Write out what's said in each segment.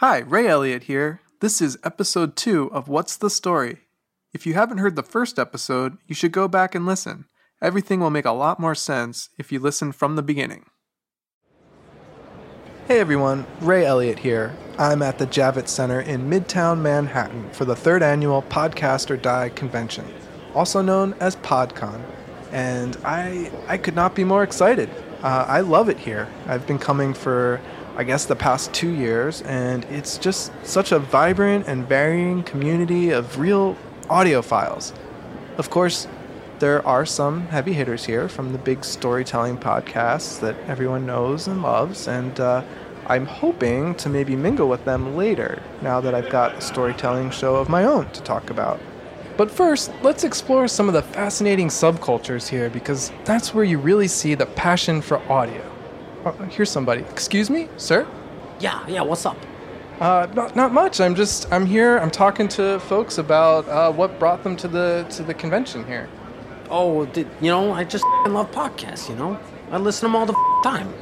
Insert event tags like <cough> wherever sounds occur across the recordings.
Hi, Ray Elliott here. This is episode 2 of What's the Story? If you haven't heard the first episode, you should go back and listen. Everything will make a lot more sense if you listen from the beginning. Hey everyone, Ray Elliott here. I'm at the Javits Center in Midtown Manhattan for the third annual Podcast or Die convention, also known as PodCon. And I, I could not be more excited. Uh, I love it here. I've been coming for, I guess, the past two years, and it's just such a vibrant and varying community of real audiophiles. Of course, there are some heavy hitters here from the big storytelling podcasts that everyone knows and loves, and uh, I'm hoping to maybe mingle with them later now that I've got a storytelling show of my own to talk about. But first, let's explore some of the fascinating subcultures here because that's where you really see the passion for audio. Uh, here's somebody. Excuse me, sir? Yeah, yeah, what's up? Uh, not, not much. I'm just I'm here. I'm talking to folks about uh, what brought them to the to the convention here. Oh, did, you know, I just love podcasts, you know? I listen to them all the time.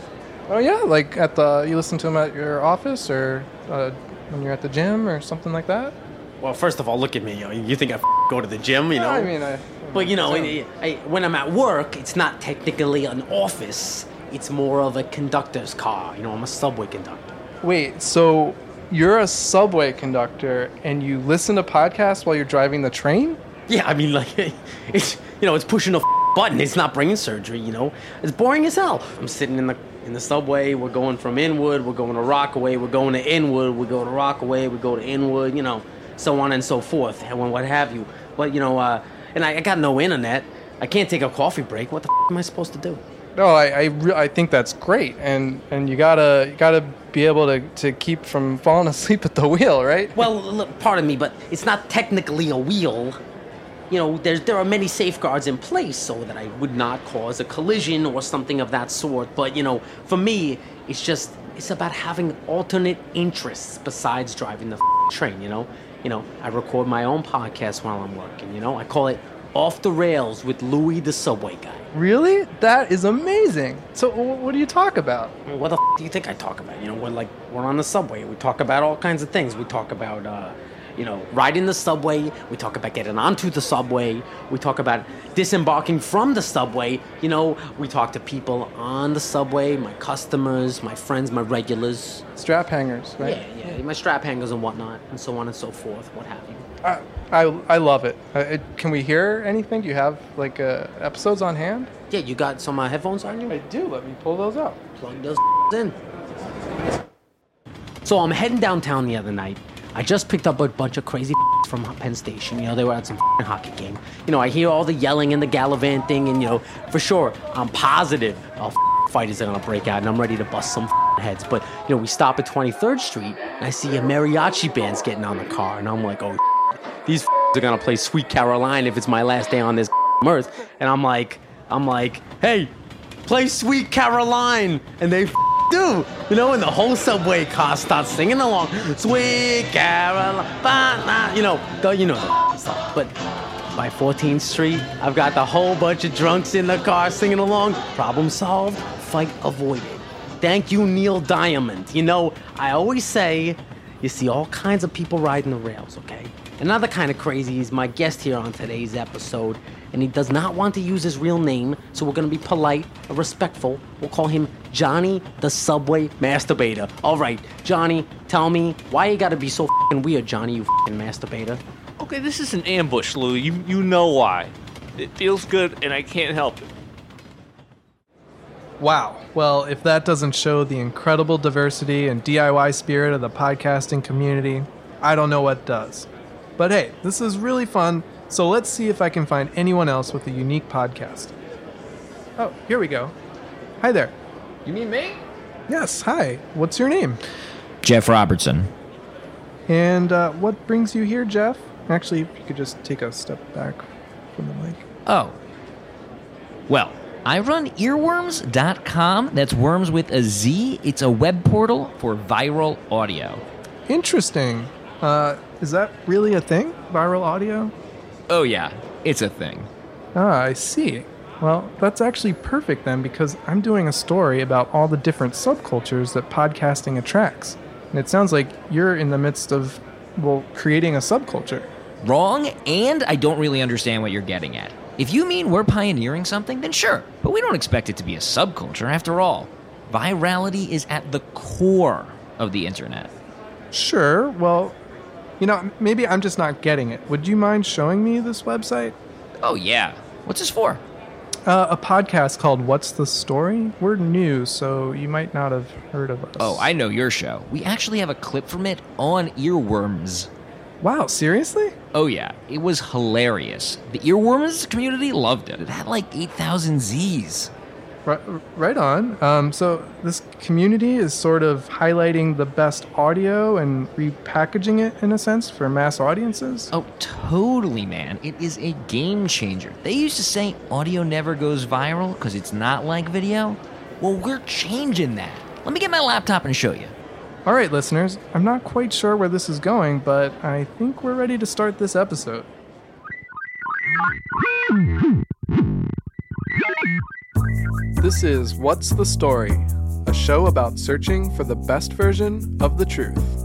Oh yeah, like at the you listen to them at your office or uh, when you're at the gym or something like that. Well, first of all, look at me. You, know, you think I go to the gym, you know? I mean, I. but, you know, I, I, when I'm at work, it's not technically an office. It's more of a conductor's car. You know, I'm a subway conductor. Wait, so you're a subway conductor and you listen to podcasts while you're driving the train? Yeah, I mean, like, <laughs> it's, you know, it's pushing a button. It's not brain surgery, you know? It's boring as hell. I'm sitting in the in the subway. We're going from Inwood. We're going to Rockaway. We're going to Inwood. We go to Rockaway. We go to Inwood. You know, so on and so forth, and what have you. But you know, uh, and I, I got no internet. I can't take a coffee break. What the f- am I supposed to do? No, I I, re- I think that's great, and and you gotta you gotta be able to to keep from falling <laughs> asleep at the wheel, right? Well, look, pardon me, but it's not technically a wheel. You know, there's, there are many safeguards in place so that I would not cause a collision or something of that sort. But, you know, for me, it's just, it's about having alternate interests besides driving the f- train, you know? You know, I record my own podcast while I'm working, you know? I call it Off the Rails with Louie the Subway Guy. Really? That is amazing. So wh- what do you talk about? What the f- do you think I talk about? You know, we're like we're on the subway. We talk about all kinds of things. We talk about uh, you know riding the subway. We talk about getting onto the subway. We talk about disembarking from the subway. You know, we talk to people on the subway, my customers, my friends, my regulars. Strap hangers, right? Yeah, yeah, my strap hangers and whatnot, and so on and so forth. What have you? I, I, I love it. Uh, it. Can we hear anything? Do you have like uh, episodes on hand? Yeah, you got some uh, headphones on you? I do. Let me pull those out. plug those <laughs> in. So I'm heading downtown the other night. I just picked up a bunch of crazy <laughs> from Penn Station. You know, they were at some <laughs> hockey game. You know, I hear all the yelling and the gallivanting, and you know, for sure, I'm positive all fighters are gonna break out, and I'm ready to bust some heads. But you know, we stop at 23rd Street, and I see a mariachi band's getting on the car, and I'm like, oh, these are gonna play Sweet Caroline if it's my last day on this earth. And I'm like, I'm like, hey, play Sweet Caroline, and they do, you know, and the whole subway car starts singing along, Sweet Caroline, ba- na," you know, the, you know the stuff. But by 14th Street, I've got the whole bunch of drunks in the car singing along. Problem solved, fight avoided. Thank you, Neil Diamond. You know, I always say, you see all kinds of people riding the rails, okay? Another kind of crazy is my guest here on today's episode, and he does not want to use his real name, so we're gonna be polite and respectful. We'll call him Johnny the Subway Masturbator. All right, Johnny, tell me why you gotta be so fing weird, Johnny, you fing masturbator. Okay, this is an ambush, Lou. You you know why. It feels good and I can't help it. Wow. Well, if that doesn't show the incredible diversity and DIY spirit of the podcasting community, I don't know what does. But hey, this is really fun, so let's see if I can find anyone else with a unique podcast. Oh, here we go. Hi there. You mean me? Yes, hi. What's your name? Jeff Robertson. And uh, what brings you here, Jeff? Actually, if you could just take a step back from the mic. Oh. Well, I run earwormz.com. That's worms with a Z. It's a web portal for viral audio. Interesting. Uh, is that really a thing? Viral audio? Oh, yeah, it's a thing. Ah, I see. Well, that's actually perfect then because I'm doing a story about all the different subcultures that podcasting attracts. And it sounds like you're in the midst of, well, creating a subculture. Wrong, and I don't really understand what you're getting at. If you mean we're pioneering something, then sure, but we don't expect it to be a subculture after all. Virality is at the core of the internet. Sure, well, you know, maybe I'm just not getting it. Would you mind showing me this website? Oh, yeah. What's this for? Uh, a podcast called What's the Story? We're new, so you might not have heard of us. Oh, I know your show. We actually have a clip from it on earwormz. Wow, seriously? Oh, yeah. It was hilarious. The earwormz community loved it. It had like 8,000 Z's. Right, right on. Um, so this community is sort of highlighting the best audio and repackaging it in a sense for mass audiences. Oh, totally, man. It is a game changer. They used to say audio never goes viral because it's not like video. Well, we're changing that. Let me get my laptop and show you. All right, listeners. I'm not quite sure where this is going, but I think we're ready to start this episode. This is What's the Story, a show about searching for the best version of the truth.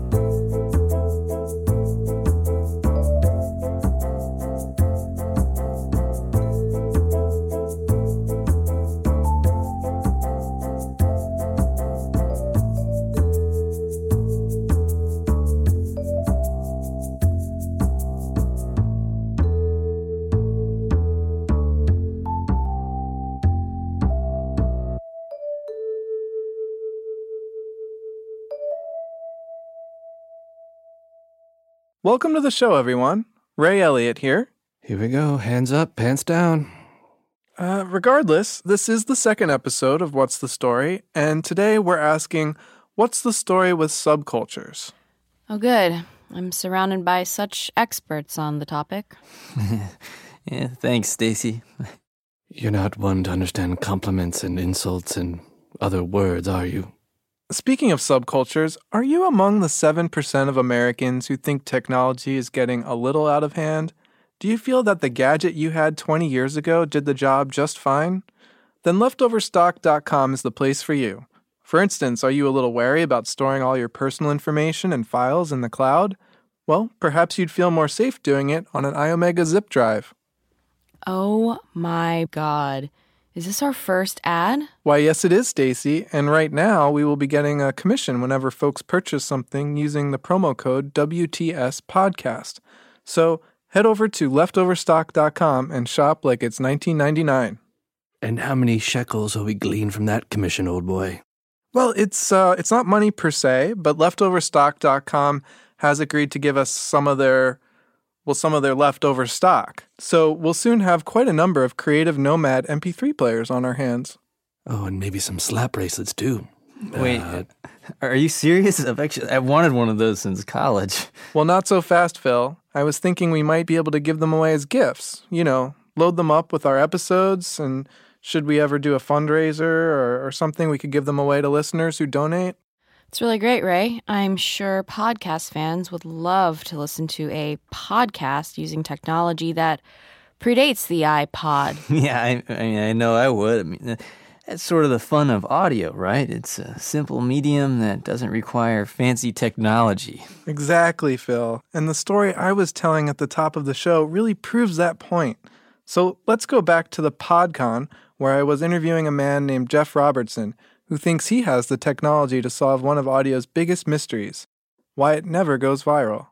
Welcome to the show, everyone. Ray Elliott here. Here we go. Hands up, pants down. Uh, regardless, this is the second episode of What's the Story, and today we're asking what's the story with subcultures? Oh, good. I'm surrounded by such experts on the topic. <laughs> Yeah, thanks, Stacey. <laughs> You're not one to understand compliments and insults and other words, are you? Speaking of subcultures, are you among the 7% of Americans who think technology is getting a little out of hand? Do you feel that the gadget you had 20 years ago did the job just fine? Then leftoverstock.com is the place for you. For instance, are you a little wary about storing all your personal information and files in the cloud? Well, perhaps you'd feel more safe doing it on an iOmega zip drive. Oh my god. Is this our first ad? Why, yes, it is, Stacey. And right now, we will be getting a commission whenever folks purchase something using the promo code WTS Podcast. So head over to leftoverstock.com and shop like it's 1999. And how many shekels will we glean from that commission, old boy? Well, it's uh, it's not money per se, but leftoverstock.com has agreed to give us some of their well, some of their leftover stock. So we'll soon have quite a number of creative nomad MP3 players on our hands. Oh, and maybe some slap bracelets too. Wait, Uh, are you serious? <laughs> I've actually I've wanted one of those since college. <laughs> Well, not so fast, Phil. I was thinking we might be able to give them away as gifts. You know, load them up with our episodes, and should we ever do a fundraiser or, or something, we could give them away to listeners who donate. It's really great, Ray. I'm sure podcast fans would love to listen to a podcast using technology that predates the iPod. <laughs> yeah, I, I mean I know I would. I mean that's sort of the fun of audio, right? It's a simple medium that doesn't require fancy technology. Exactly, Phil. And the story I was telling at the top of the show really proves that point. So let's go back to the PodCon, where I was interviewing a man named Jeff Robertson, who thinks he has the technology to solve one of audio's biggest mysteries why it never goes viral.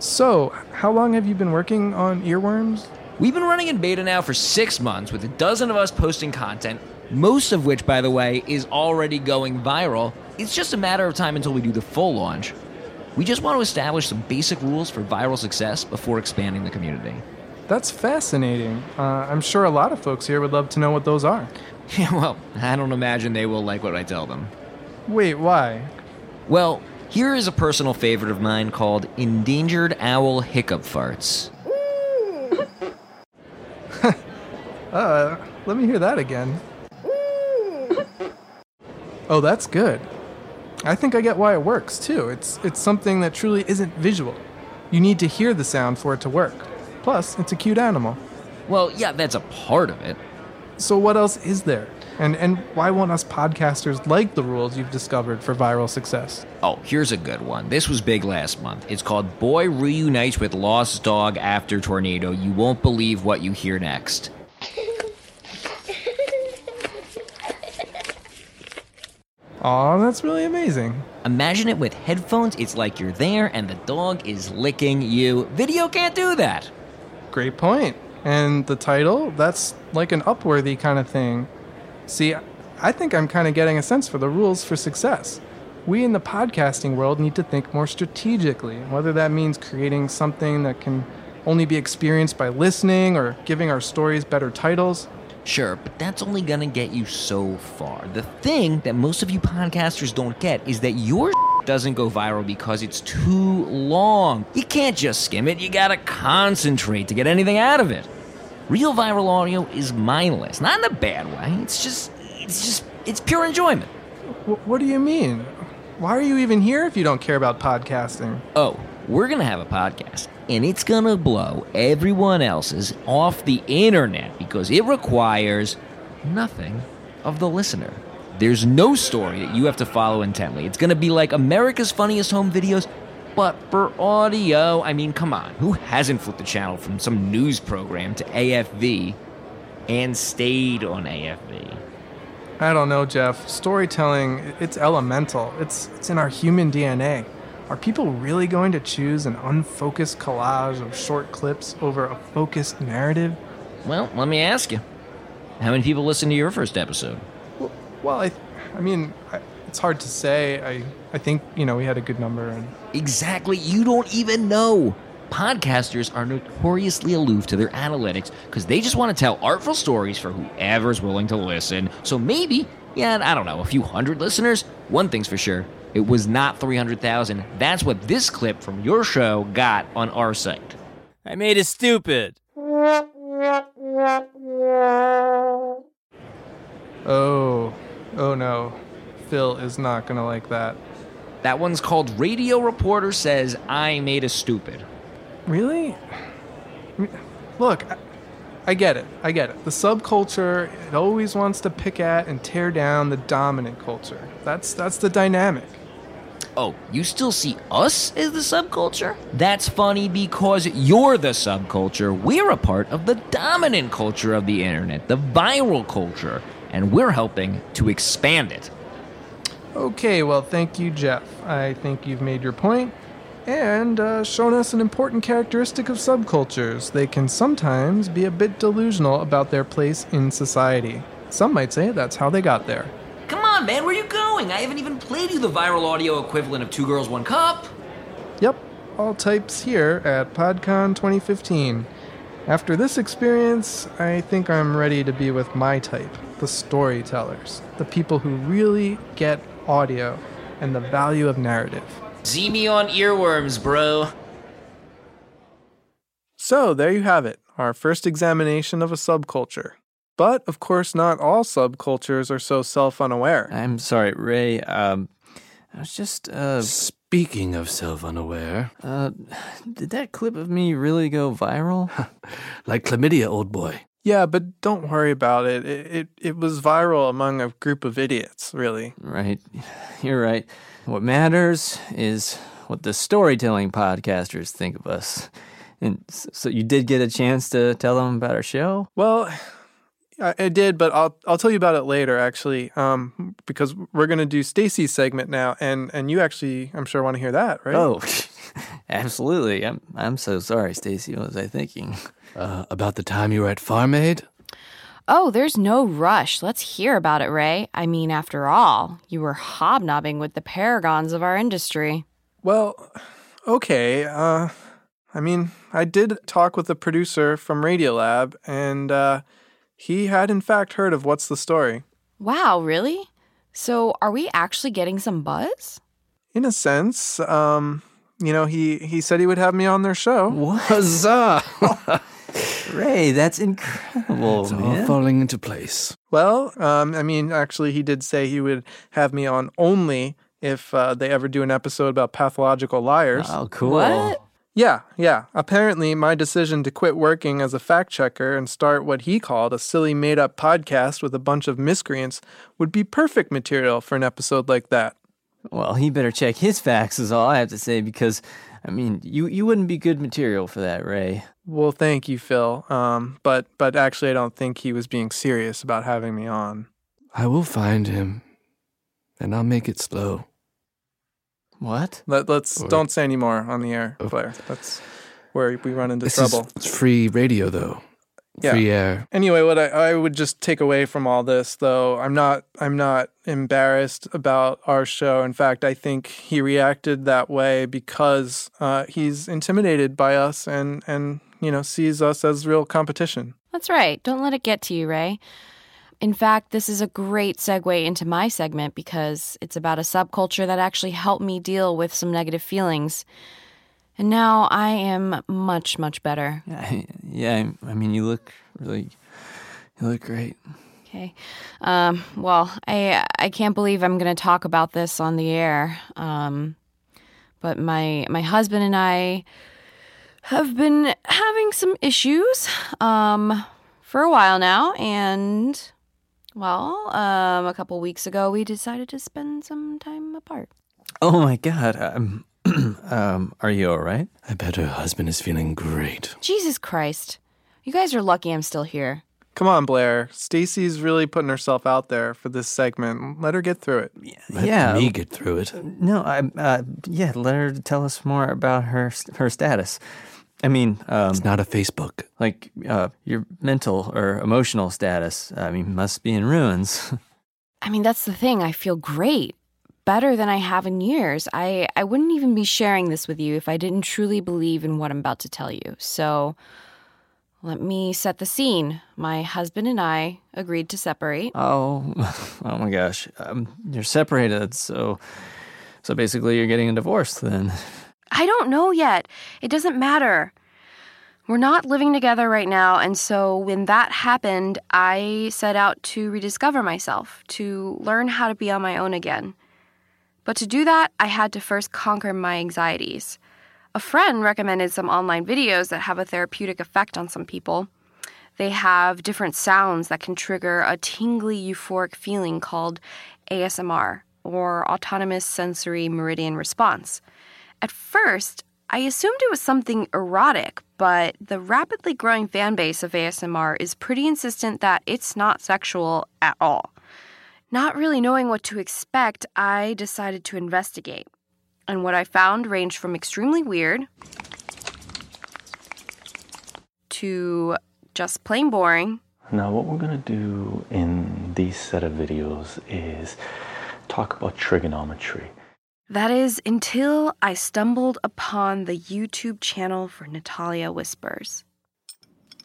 So, how long have you been working on earwormz? We've been running in beta now for six months with a dozen of us posting content, most of which, by the way, is already going viral. It's just a matter of time until we do the full launch. We just want to establish some basic rules for viral success before expanding the community. That's fascinating. Uh, I'm sure a lot of folks here would love to know what those are. <laughs> Yeah, well, I don't imagine they will like what I tell them. Wait, why? Well, here is a personal favorite of mine called Endangered Owl Hiccup Farts. <laughs> Uh, let me hear that again. Oh, that's good. I think I get why it works too. It's it's something that truly isn't visual. You need to hear the sound for it to work. Plus, it's a cute animal. Well, yeah, that's a part of it. So what else is there? And and why won't us podcasters like the rules you've discovered for viral success? Oh, here's a good one. This was big last month. It's called Boy Reunites with Lost Dog After Tornado. You won't believe what you hear next. <laughs> Aw, that's really amazing. Imagine it with headphones. It's like you're there and the dog is licking you. Video can't do that. Great point. And the title, that's like an upworthy kind of thing. See, I think I'm kind of getting a sense for the rules for success. We in the podcasting world need to think more strategically, whether that means creating something that can only be experienced by listening or giving our stories better titles. Sure, but that's only gonna get you so far. The thing that most of you podcasters don't get is that your doesn't go viral because it's too long. You can't just skim it, you gotta concentrate to get anything out of it. Real viral audio is mindless, not in a bad way. It's just, it's just, it's pure enjoyment. What do you mean? Why are you even here if you don't care about podcasting? Oh, we're gonna have a podcast, and it's gonna blow everyone else's off the internet because it requires nothing of the listener. There's no story that you have to follow intently. It's gonna be like America's Funniest Home Videos, but for audio. I mean, come on, who hasn't flipped the channel from some news program to AFV and stayed on AFV? I don't know, Jeff. Storytelling, it's elemental. It's it's in our human DNA. Are people really going to choose an unfocused collage of short clips over a focused narrative? Well, let me ask you. How many people listened to your first episode? Well, well I, I mean, I, it's hard to say. I, I think you know we had a good number, and Exactly. You don't even know. Podcasters are notoriously aloof to their analytics because they just want to tell artful stories for whoever's willing to listen. So maybe, yeah, I don't know, a few hundred listeners? One thing's for sure it was not 300,000. That's what this clip from your show got on our site. I made it stupid. oh, oh no, Phil is not gonna like that. That one's called Radio Reporter Says I Made a Stupid. Really? Look, I, I get it. I get it. The subculture it always wants to pick at and tear down the dominant culture. That's that's the dynamic. Oh, you still see us as the subculture? That's funny because you're the subculture. We're a part of the dominant culture of the internet, the viral culture, and we're helping to expand it. Okay, well, thank you, Jeff. I think you've made your point and uh, shown us an important characteristic of subcultures. They can sometimes be a bit delusional about their place in society. Some might say that's how they got there. Come on, man, where are you going? I haven't even played you the viral audio equivalent of Two Girls, One Cup. Yep, all types here at PodCon 2015. After this experience, I think I'm ready to be with my type the storytellers, the people who really get audio and the value of narrative. See me on earwormz, bro. So, there you have it, our first examination of a subculture. But, of course, not all subcultures are so self unaware. I'm sorry, Ray. Um, I was just, uh, Speaking of self unaware, uh, did that clip of me really go viral? <laughs> like chlamydia, old boy. Yeah, but don't worry about it. It, it. it was viral among a group of idiots, really. right. <laughs> You're right. What matters is what the storytelling podcasters think of us. And so you did get a chance to tell them about our show? Well, I, I did, but I'll I'll tell you about it later, actually, um, because we're gonna do Stacey's segment now, and and you actually, I'm sure, want to hear that, right? Oh, <laughs> absolutely. I'm I'm so sorry, Stacey. What was I thinking? Uh, about the time you were at Farm Aid? Oh, there's no rush. Let's hear about it, Ray. I mean, after all, you were hobnobbing with the paragons of our industry. Well, okay. Uh, I mean, I did talk with the producer from Radiolab, and uh, he had in fact heard of what's the story. Wow, really? So, are we actually getting some buzz? In a sense, um, you know, he he said he would have me on their show. Huzzah! <laughs> Ray, that's incredible, it's all man. falling into place. Well, um, I mean, actually, he did say he would have me on only if uh, they ever do an episode about pathological liars. Oh, cool. What? Yeah, yeah. Apparently, my decision to quit working as a fact checker and start what he called a silly made up podcast with a bunch of miscreants would be perfect material for an episode like that. Well, he better check his facts, is all I have to say, because, I mean, you, you wouldn't be good material for that, Ray. Well, thank you, Phil. Um, but but actually, I don't think he was being serious about having me on. I will find him, and I'll make it slow. What? Let, let's Or- don't say any more on the air, Oh. Blair. That's where we run into This trouble. is free radio, though. Yeah. Free air. Anyway, what I, I would just take away from all this, though, I'm not I'm not embarrassed about our show. In fact, I think he reacted that way because uh, he's intimidated by us and and you know sees us as real competition. That's right. Don't let it get to you, Ray. In fact, this is a great segue into my segment because it's about a subculture that actually helped me deal with some negative feelings. And now I am much, much better. <laughs> Yeah, yeah, I mean, you look really, you look great. Okay. Um, well, I I can't believe I'm going to talk about this on the air. Um, but my my husband and I have been having some issues um, for a while now, and well, um, a couple weeks ago we decided to spend some time apart. Oh my God. Um, <clears throat> um, are you all right? I bet her husband is feeling great. Jesus Christ, you guys are lucky I'm still here. Come on, Blair. Stacey's really putting herself out there for this segment. Let her get through it. Let yeah. me get through it. No, I. Uh, yeah, let her tell us more about her her status. I mean, um, It's not a Facebook. like uh, your mental or emotional status. I mean, must be in ruins. <laughs> I mean, that's the thing. I feel great. Better than I have in years. I, I wouldn't even be sharing this with you if I didn't truly believe in what I'm about to tell you. So let me set the scene. My husband and I agreed to separate. oh, <laughs> oh my gosh, um, you're separated. So, so basically, you're getting a divorce then. <laughs> I don't know yet. It doesn't matter. We're not living together right now. And so when that happened, I set out to rediscover myself, to learn how to be on my own again. But to do that, I had to first conquer my anxieties. A friend recommended some online videos that have a therapeutic effect on some people. They have different sounds that can trigger a tingly euphoric feeling called ASMR, or Autonomous Sensory Meridian Response. At first, I assumed it was something erotic, but the rapidly growing fan base of ASMR is pretty insistent that it's not sexual at all. Not really knowing what to expect, I decided to investigate. And what I found ranged from extremely weird to just plain boring Now, what we're going to do in these set of videos is talk about trigonometry. That is until I stumbled upon the YouTube channel for Natalia Whispers.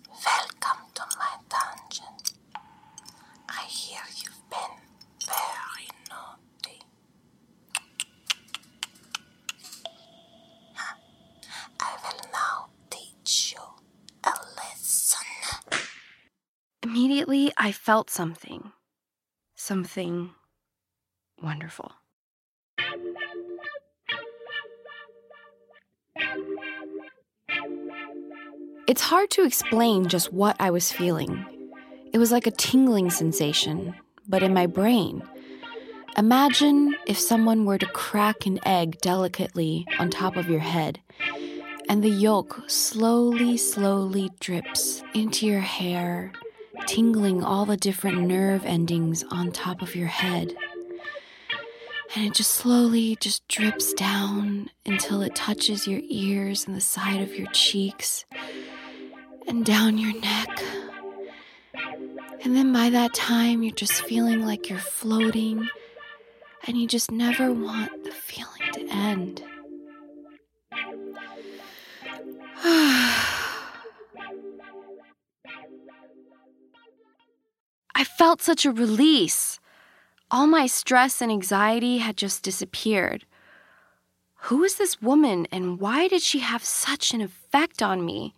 Welcome to my dungeon. I hear you've been very naughty. I will now teach you a lesson. Immediately, I felt something. Something wonderful. It's hard to explain just what I was feeling. It was like a tingling sensation, but in my brain. Imagine if someone were to crack an egg delicately on top of your head, and the yolk slowly, slowly drips into your hair, tingling all the different nerve endings on top of your head. And it just slowly just drips down until it touches your ears and the side of your cheeks and down your neck. And then by that time, you're just feeling like you're floating and you just never want the feeling to end. <sighs> I felt such a release. All my stress and anxiety had just disappeared. Who is this woman and why did she have such an effect on me?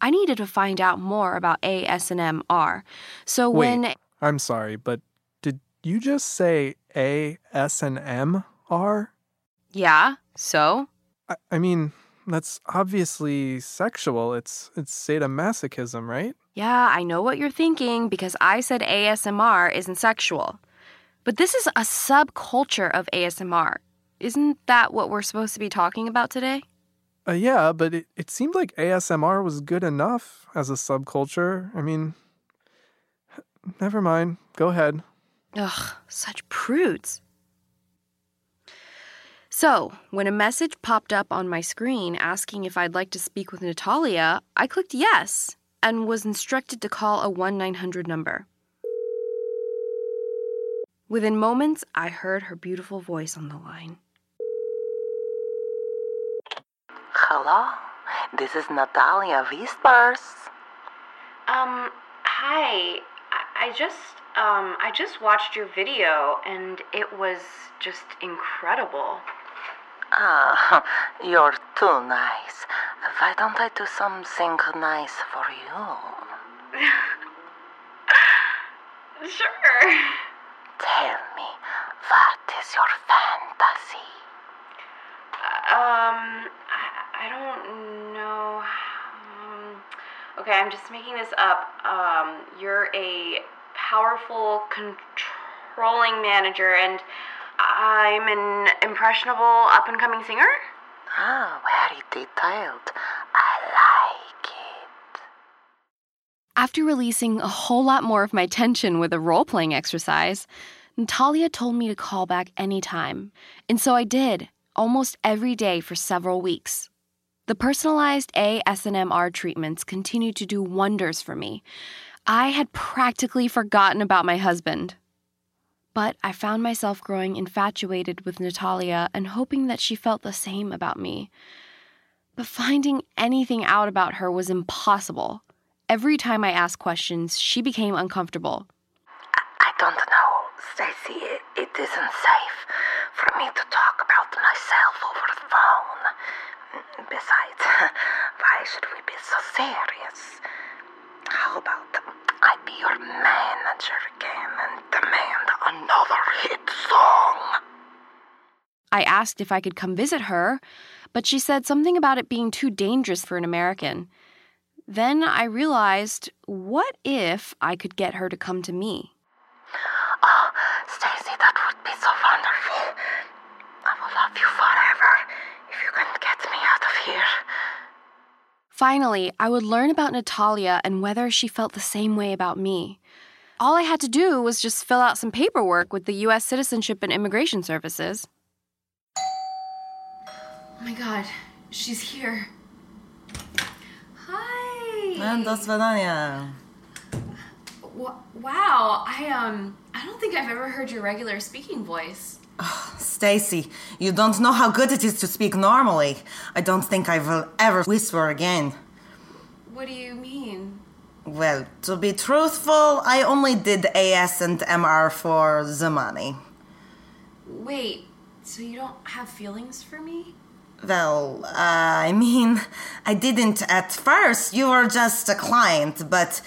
I needed to find out more about ASMR. So Wait, when I'm sorry, but did you just say A S and M R? yeah, so I, I mean, That's obviously sexual. It's it's sadomasochism, right? Yeah, I know what you're thinking because I said ASMR isn't sexual. But this is a subculture of ASMR. Isn't that what we're supposed to be talking about today? Uh, yeah, but it, it seemed like ASMR was good enough as a subculture. I mean, <sighs> never mind. Go ahead. Ugh, such prudes. So, when a message popped up on my screen asking if I'd like to speak with Natalia, I clicked yes and was instructed to call a 1 900 number. Within moments, I heard her beautiful voice on the line. Hello, this is Natalia Whispers. Um, hi. I, I just um I just watched your video and it was just incredible. Ah, <laughs> you're too nice. Why don't I do something nice for you? <laughs> Sure. Tell me, what is your fantasy? Um, I, I don't know. Um, okay, I'm just making this up. Um, you're a powerful, controlling manager, and I'm an impressionable, up and coming singer? Ah, very detailed. I like it. After releasing a whole lot more of my tension with a role playing exercise, Natalia told me to call back anytime. And so I did, almost every day for several weeks. The personalized ASMR treatments continued to do wonders for me. I had practically forgotten about my husband. But I found myself growing infatuated with Natalia and hoping that she felt the same about me. But finding anything out about her was impossible. Every time I asked questions, she became uncomfortable. I don't know, Stacey. It isn't safe for me to talk about myself over the phone. Besides, <laughs> why should we be so serious? How about I be your manager again and demand another hit song? I asked if I could come visit her, but she said something about it being too dangerous for an American. Then I realized what if I could get her to come to me? Oh, Stacey, that would be so wonderful. I will love you forever if you can get me out of here. Finally, I would learn about Natalia and whether she felt the same way about me. All I had to do was just fill out some paperwork with the U.S. Citizenship and Immigration Services. Oh my god, she's here. Hi. До свидания. wow, I um I don't think I've ever heard your regular speaking voice. Stacey, you don't know how good it is to speak normally. I don't think I will ever whisper again. What do you mean? Well, to be truthful, I only did AS and MR for the money. Wait, so you don't have feelings for me? Well, uh, I mean, I didn't at first. You were just a client, but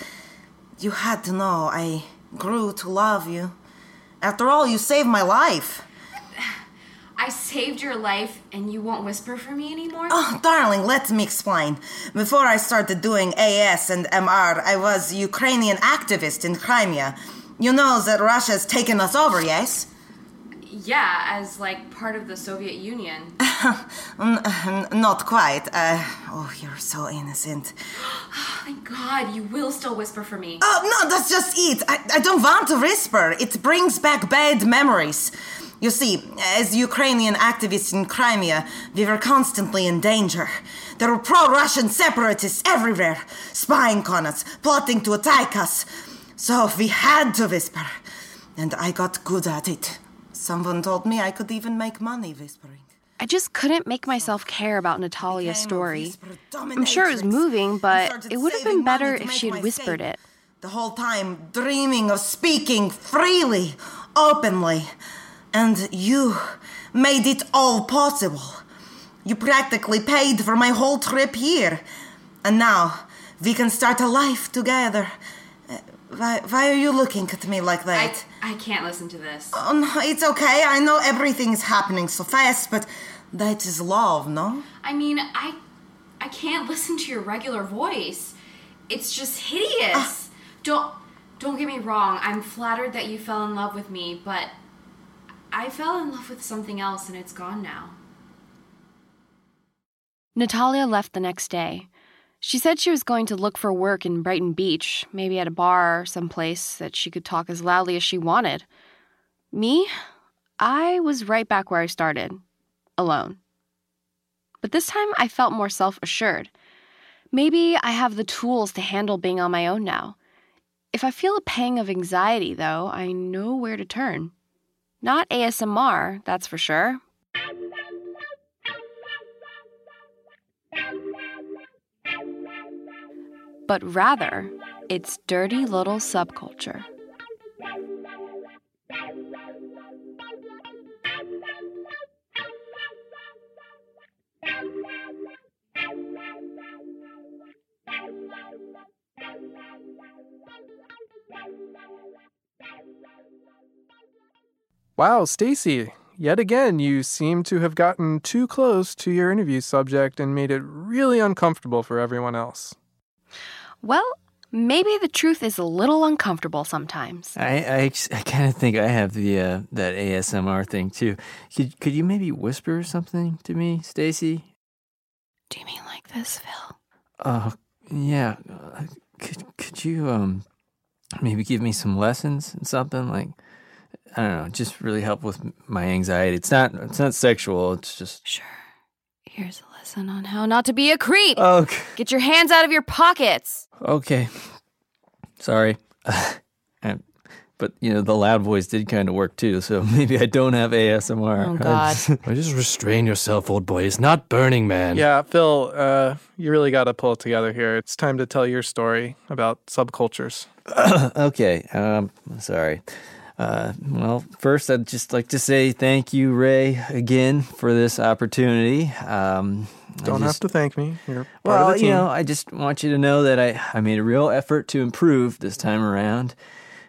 you had to know I grew to love you. After all, you saved my life. I saved your life and you won't whisper for me anymore? Oh, darling, let me explain. Before I started doing AS and MR, I was Ukrainian activist in Crimea. You know that Russia's taken us over, yes? Yeah, as like part of the Soviet Union. <laughs> Not quite. Uh, oh, you're so innocent. <gasps> oh, Thank God, you will still whisper for me. Oh, no, that's just it. I, I don't want to whisper. It brings back bad memories. You see, as Ukrainian activists in Crimea, we were constantly in danger. There were pro Russian separatists everywhere, spying on us, plotting to attack us. So we had to whisper. And I got good at it. Someone told me I could even make money whispering. I just couldn't make myself care about Natalia's story. I'm sure it was moving, but it would have been better if she had whispered it. The whole time dreaming of speaking freely, openly. And you made it all possible. You practically paid for my whole trip here. And now we can start a life together. Uh, Why, why are you looking at me like that? I can't listen to this. Oh, no, it's okay. I know everything is happening so fast, but that is love, no? I mean, I I can't listen to your regular voice. It's just hideous. Don't don't get me wrong. I'm flattered that you fell in love with me, but I fell in love with something else and it's gone now. Natalia left the next day. She said she was going to look for work in Brighton Beach, maybe at a bar or someplace that she could talk as loudly as she wanted. Me? I was right back where I started, alone. But this time I felt more self assured. Maybe I have the tools to handle being on my own now. If I feel a pang of anxiety, though, I know where to turn. Not ASMR, that's for sure. But rather, its dirty little subculture. Wow, Stacey, yet again you seem to have gotten too close to your interview subject and made it really uncomfortable for everyone else. Well, maybe the truth is a little uncomfortable sometimes. I I, I kind of think I have the uh, that ASMR thing too. Could could you maybe whisper something to me, Stacey? Do you mean like this, Phil? Uh, yeah. Uh, could could you um maybe give me some lessons and something like I don't know, just really help with my anxiety. It's not it's not sexual. It's just Sure. Here's a lesson on how not to be a creep. Okay. Get your hands out of your pockets. Okay. Sorry. <laughs> And- but you know the loud voice did kind of work too, so <laughs> maybe I don't have ASMR. Oh, God. <laughs> Well, just restrain yourself, old boy. It's not Burning Man. Yeah, Phil, uh, you really got to pull it together here. It's time to tell your story about subcultures. <coughs> okay. Um, sorry. Uh, well, first, I'd just like to say thank you, Ray, again for this opportunity. Um, Don't have to thank me. You're Well, of the team. you know, I just want you to know that I, I made a real effort to improve this time around.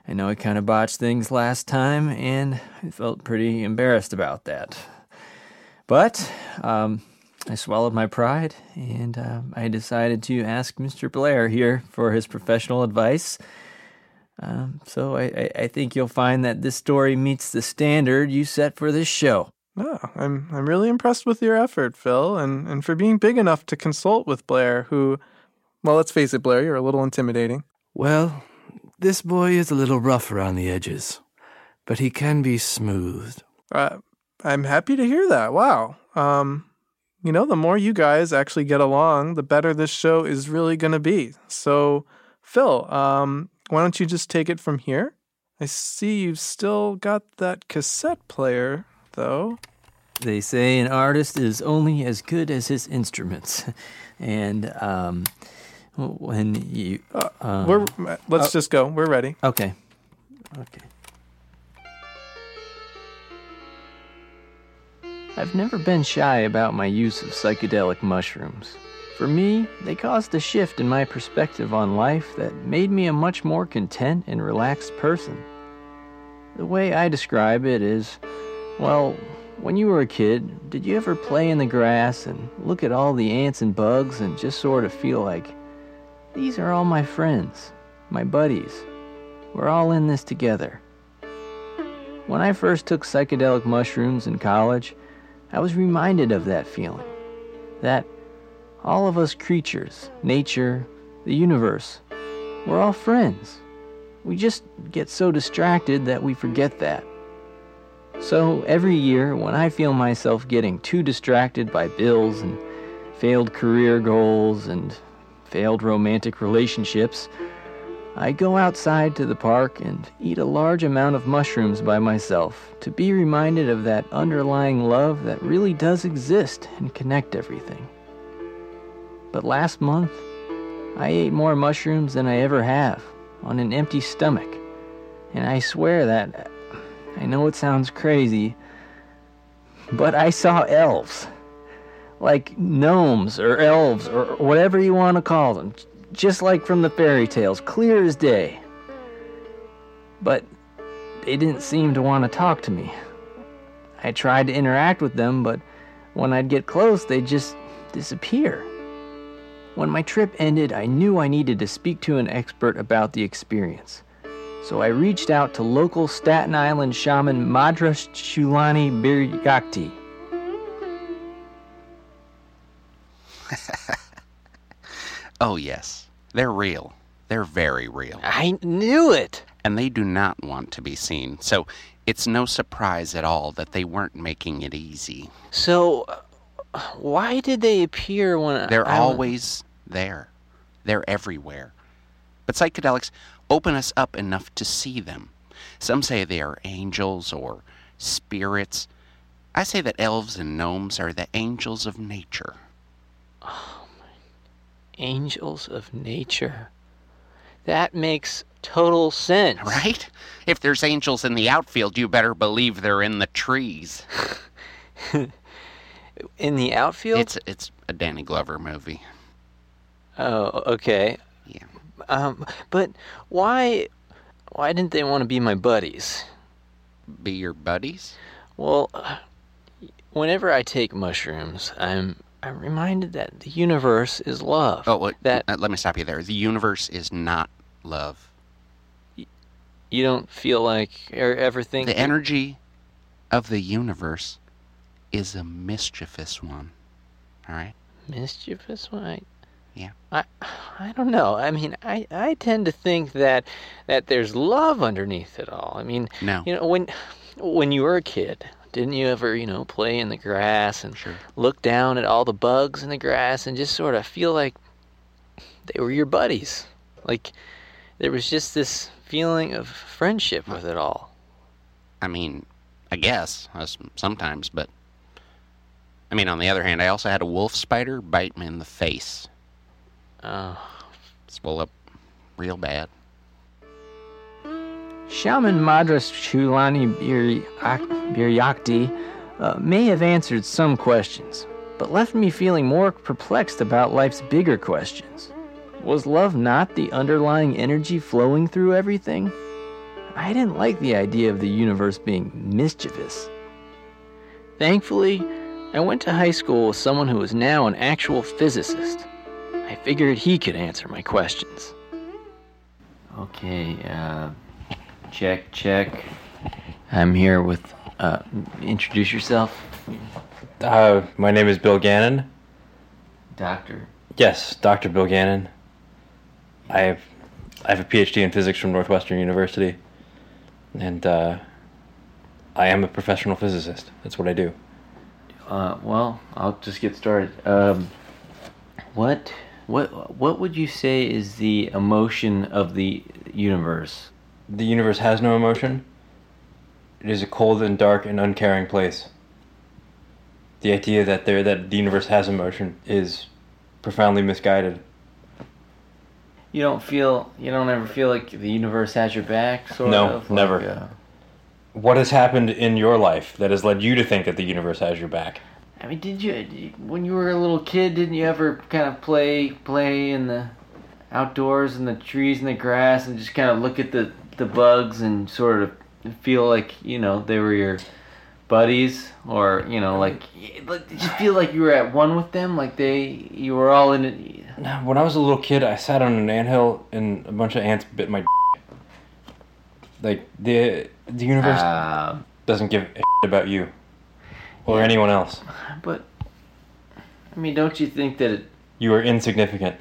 I know I kind of botched things last time, and I felt pretty embarrassed about that. But um, I swallowed my pride, and um, I decided to ask Mr. Blair here for his professional advice. Um, so I, I, I think you'll find that this story meets the standard you set for this show. Oh, I'm I'm really impressed with your effort, Phil, and, and for being big enough to consult with Blair, who well, let's face it, Blair, you're a little intimidating. Well, this boy is a little rough around the edges, but he can be smoothed. Uh, I'm happy to hear that. Wow. Um, you know, the more you guys actually get along, the better this show is really going to be. So, Phil, um, why don't you just take it from here? I see you've still got that cassette player, though. They say an artist is only as good as his instruments, <laughs> and um, when you uh, We're let's oh, just go. We're ready. okay, okay. I've never been shy about my use of psychedelic mushrooms. For me, they caused a shift in my perspective on life that made me a much more content and relaxed person. The way I describe it is well, when you were a kid, did you ever play in the grass and look at all the ants and bugs and just sort of feel like, these are all my friends, my buddies. We're all in this together. When I first took psychedelic mushrooms in college, I was reminded of that feeling. That all of us creatures, nature, the universe, we're all friends. We just get so distracted that we forget that. So every year, when I feel myself getting too distracted by bills and failed career goals and failed romantic relationships, I go outside to the park and eat a large amount of mushrooms by myself to be reminded of that underlying love that really does exist and connect everything. But last month, I ate more mushrooms than I ever have on an empty stomach. And I swear that I know it sounds crazy, but I saw elves. Like gnomes or elves or whatever you want to call them. Just like from the fairy tales, clear as day. But they didn't seem to want to talk to me. I tried to interact with them, but when I'd get close, they'd just disappear. When my trip ended, I knew I needed to speak to an expert about the experience. So I reached out to local Staten Island shaman Madras Shulani Birhyakti. <laughs> oh, yes. They're real. They're very real. I knew it. And they do not want to be seen. So it's no surprise at all that they weren't making it easy. So, why did they appear when They're I, always there. They're everywhere. But psychedelics open us up enough to see them. Some say they are angels or spirits. I say that elves and gnomes are the angels of nature. Oh, my. Angels of nature. That makes total sense. Right? If there's angels in the outfield, you better believe they're in the trees. <laughs> in the outfield? It's it's a Danny Glover movie. Oh, okay. Yeah. Um, but why why didn't they want to be my buddies? Be your buddies? Well, whenever I take mushrooms, I'm I'm reminded that the universe is love. Oh, well, that let me stop you there. The universe is not love. You don't feel like or ever think the energy of the universe is a mischievous one. All right? Mischievous one? I, yeah. I I don't know. I mean, I, I tend to think that that there's love underneath it all. I mean, no. you know, when when you were a kid, didn't you ever, you know, play in the grass and sure. look down at all the bugs in the grass and just sort of feel like they were your buddies? Like there was just this feeling of friendship with it all. I mean, I guess sometimes, but I mean, on the other hand, I also had a wolf spider bite me in the face. Oh, swell up real bad. Shaman Madras Shulani Birhyakti uh, may have answered some questions, but left me feeling more perplexed about life's bigger questions. Was love not the underlying energy flowing through everything? I didn't like the idea of the universe being mischievous. Thankfully, I went to high school with someone who is now an actual physicist. I figured he could answer my questions. Okay, uh, check, check. I'm here with, uh, introduce yourself. Uh, my name is Bill Gannon. Doctor. Yes, Dr. Bill Gannon. I have, I have a PhD in physics from Northwestern University, and uh, I am a professional physicist. That's what I do. Uh, well, I'll just get started. Um, what, what, what would you say is the emotion of the universe? The universe has no emotion. It is a cold and dark and uncaring place. The idea that there that the universe has emotion is profoundly misguided. You don't feel you don't ever feel like the universe has your back, sort no, of. No, never. Like, uh, what has happened in your life that has led you to think that the universe has your back? I mean, did you when you were a little kid? Didn't you ever kind of play play in the outdoors and the trees and the grass and just kind of look at the the bugs and sort of feel like you know they were your buddies or you know like like did you feel like you were at one with them like they you were all in it when i was a little kid i sat on an anthill and a bunch of ants bit my like the the universe uh, doesn't give a about you or yeah. anyone else but i mean don't you think that it you are insignificant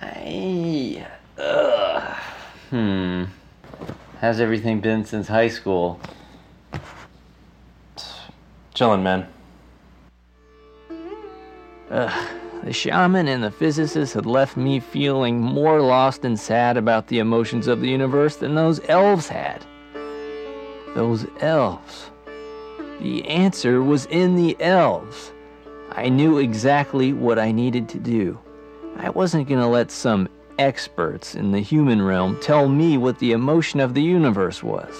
i uh, hmm How's everything been since high school? Chillin', man. Ugh, the shaman and the physicist had left me feeling more lost and sad about the emotions of the universe than those elves had. Those elves. The answer was in the elves. I knew exactly what I needed to do. I wasn't going to let some experts in the human realm tell me what the emotion of the universe was.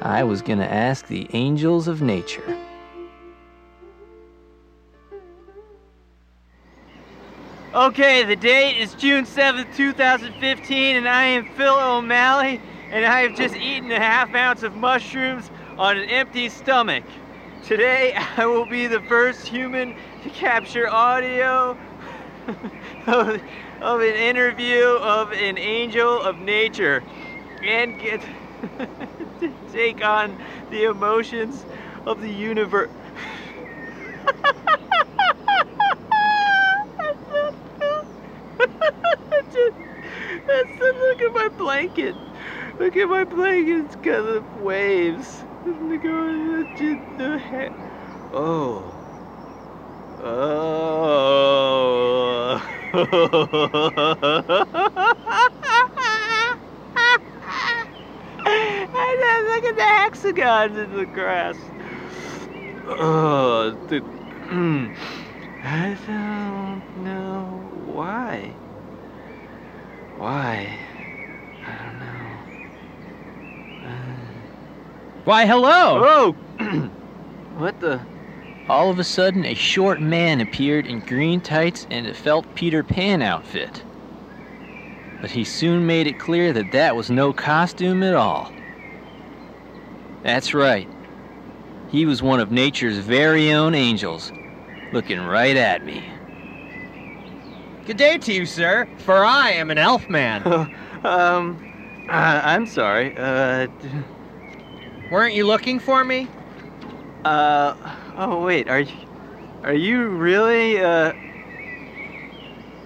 I was going to ask the angels of nature. Okay, the date is June 7th, 2015, and I am Phil O'Malley, and I have just eaten a half ounce of mushrooms on an empty stomach. Today, <laughs> I will be the first human to capture audio <laughs> of, of an interview of an angel of nature and get <laughs> to take on the emotions of the universe. Just, that's the look at my blanket. Look at my blanket. It's got the waves. Look at the, head. Oh. <laughs> then look at the hexagons in the grass. Oh, mm, <clears throat> I don't know why. Why? I don't know. Uh, why, hello! Oh! <clears throat> what the? All of a sudden, a short man appeared in green tights and a felt Peter Pan outfit. But he soon made it clear that that was no costume at all. That's right. He was one of nature's very own angels, looking right at me. Good day to you, sir, for I am an elf man. <laughs> um, uh, I'm sorry. Uh, Weren't you looking for me? uh, oh wait, are you, are you really, uh,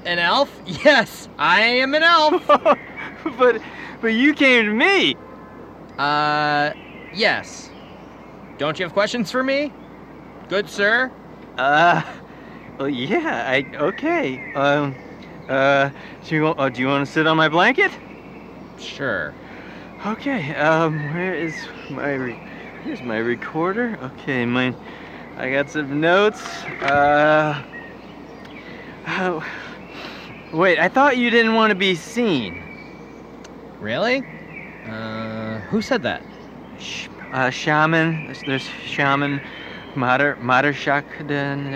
An elf? Yes, I am an elf. <laughs> but, but you came to me. Uh, yes. Don't you have questions for me? Good sir? Uh, well, yeah, I, okay. Um, uh, do you, uh, do you want to sit on my blanket? Sure. Okay, um, where is my, re- here's my recorder. Okay, my, I got some notes. Uh, oh, wait, I thought you didn't want to be seen. Really? Uh, who said that? Sh- uh, shaman, there's, there's shaman, Mater, Mater Shakden.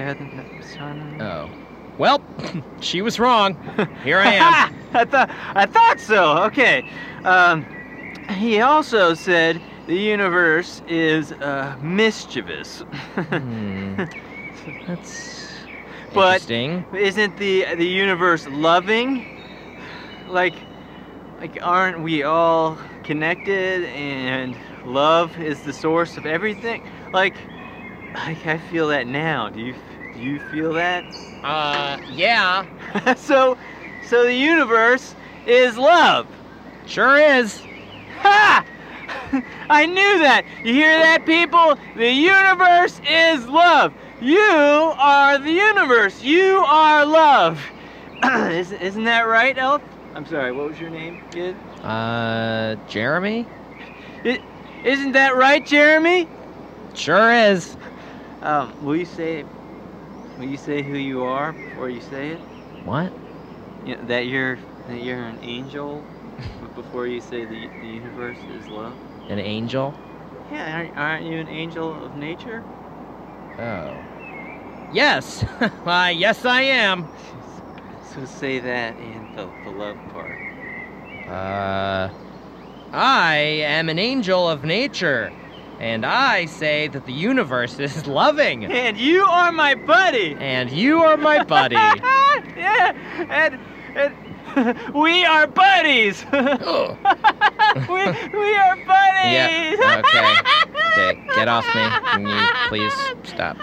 Oh. Well, <laughs> she was wrong. Here I am. <laughs> I thought I thought so. Okay. Um, he also said the universe is uh, mischievous. Hmm. <laughs> That's but interesting. isn't the the universe loving? Like, like aren't we all connected and love is the source of everything? Like, like I feel that now. Do you do you feel that? Uh, yeah. <laughs> so, so the universe is love. Sure is. Ha! <laughs> I knew that. You hear that, people? The universe is love. You are the universe. You are love. <clears throat> isn't, isn't that right, Elf? I'm sorry. What was your name, kid? Uh, Jeremy? is isn't that right, Jeremy? Sure is. Um, will you say, will you say who you are before you say it? What? You know, that you're that you're an angel <laughs> before you say the the universe is love. An angel? Yeah, aren't, aren't you an angel of nature? Oh. Yes. <laughs> Why, yes, I am. <laughs> So say that and the, the love part. Uh, I am an angel of nature, and I say that the universe is <laughs> loving. And you are my buddy. And you are my buddy. <laughs> yeah, and and <laughs> we are buddies. Oh. we we are buddies. Yeah, okay. Okay, get off me. Can you please stop?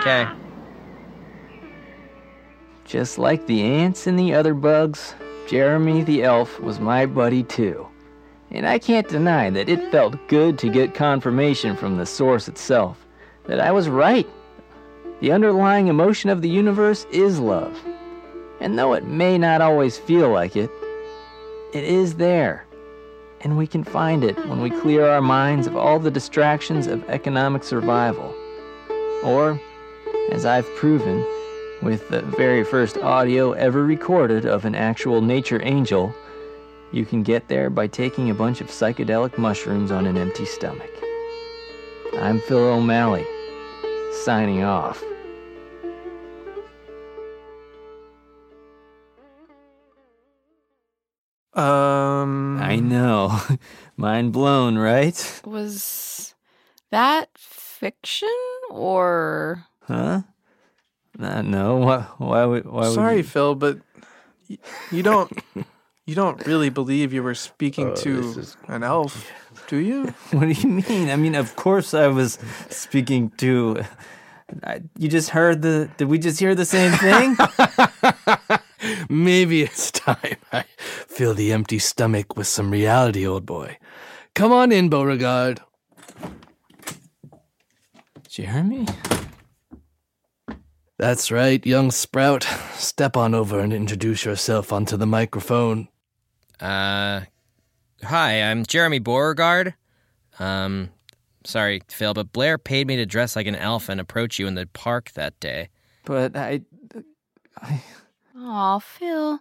Okay. Just like the ants and the other bugs, Jeremy the elf was my buddy too. And I can't deny that it felt good to get confirmation from the source itself that I was right. The underlying emotion of the universe is love. And though it may not always feel like it, it is there. And we can find it when we clear our minds of all the distractions of economic survival. Or, as I've proven, with the very first audio ever recorded of an actual nature angel, you can get there by taking a bunch of psychedelic mushrooms on an empty stomach. I'm Phil O'Malley, signing off. Um. I know. <laughs> Mind blown, right? Was that fiction or Huh? Uh, no. Why? Why would? Why would Sorry, you- Phil, but y- you don't <laughs> you don't really believe you were speaking Oh, to is- an elf, do you? <laughs> What do you mean? I mean, of course I was speaking to. I, you just heard the. Did we just hear the same thing? <laughs> Maybe it's time I fill the empty stomach with some reality, old boy. Come on in, Beauregard. Jeremy? That's right, young sprout. Step on over and introduce yourself onto the microphone. Uh, hi, I'm Jeremy Beauregard. Um, sorry, Phil, but Blair paid me to dress like an elf and approach you in the park that day. But I. I... Aw, Phil.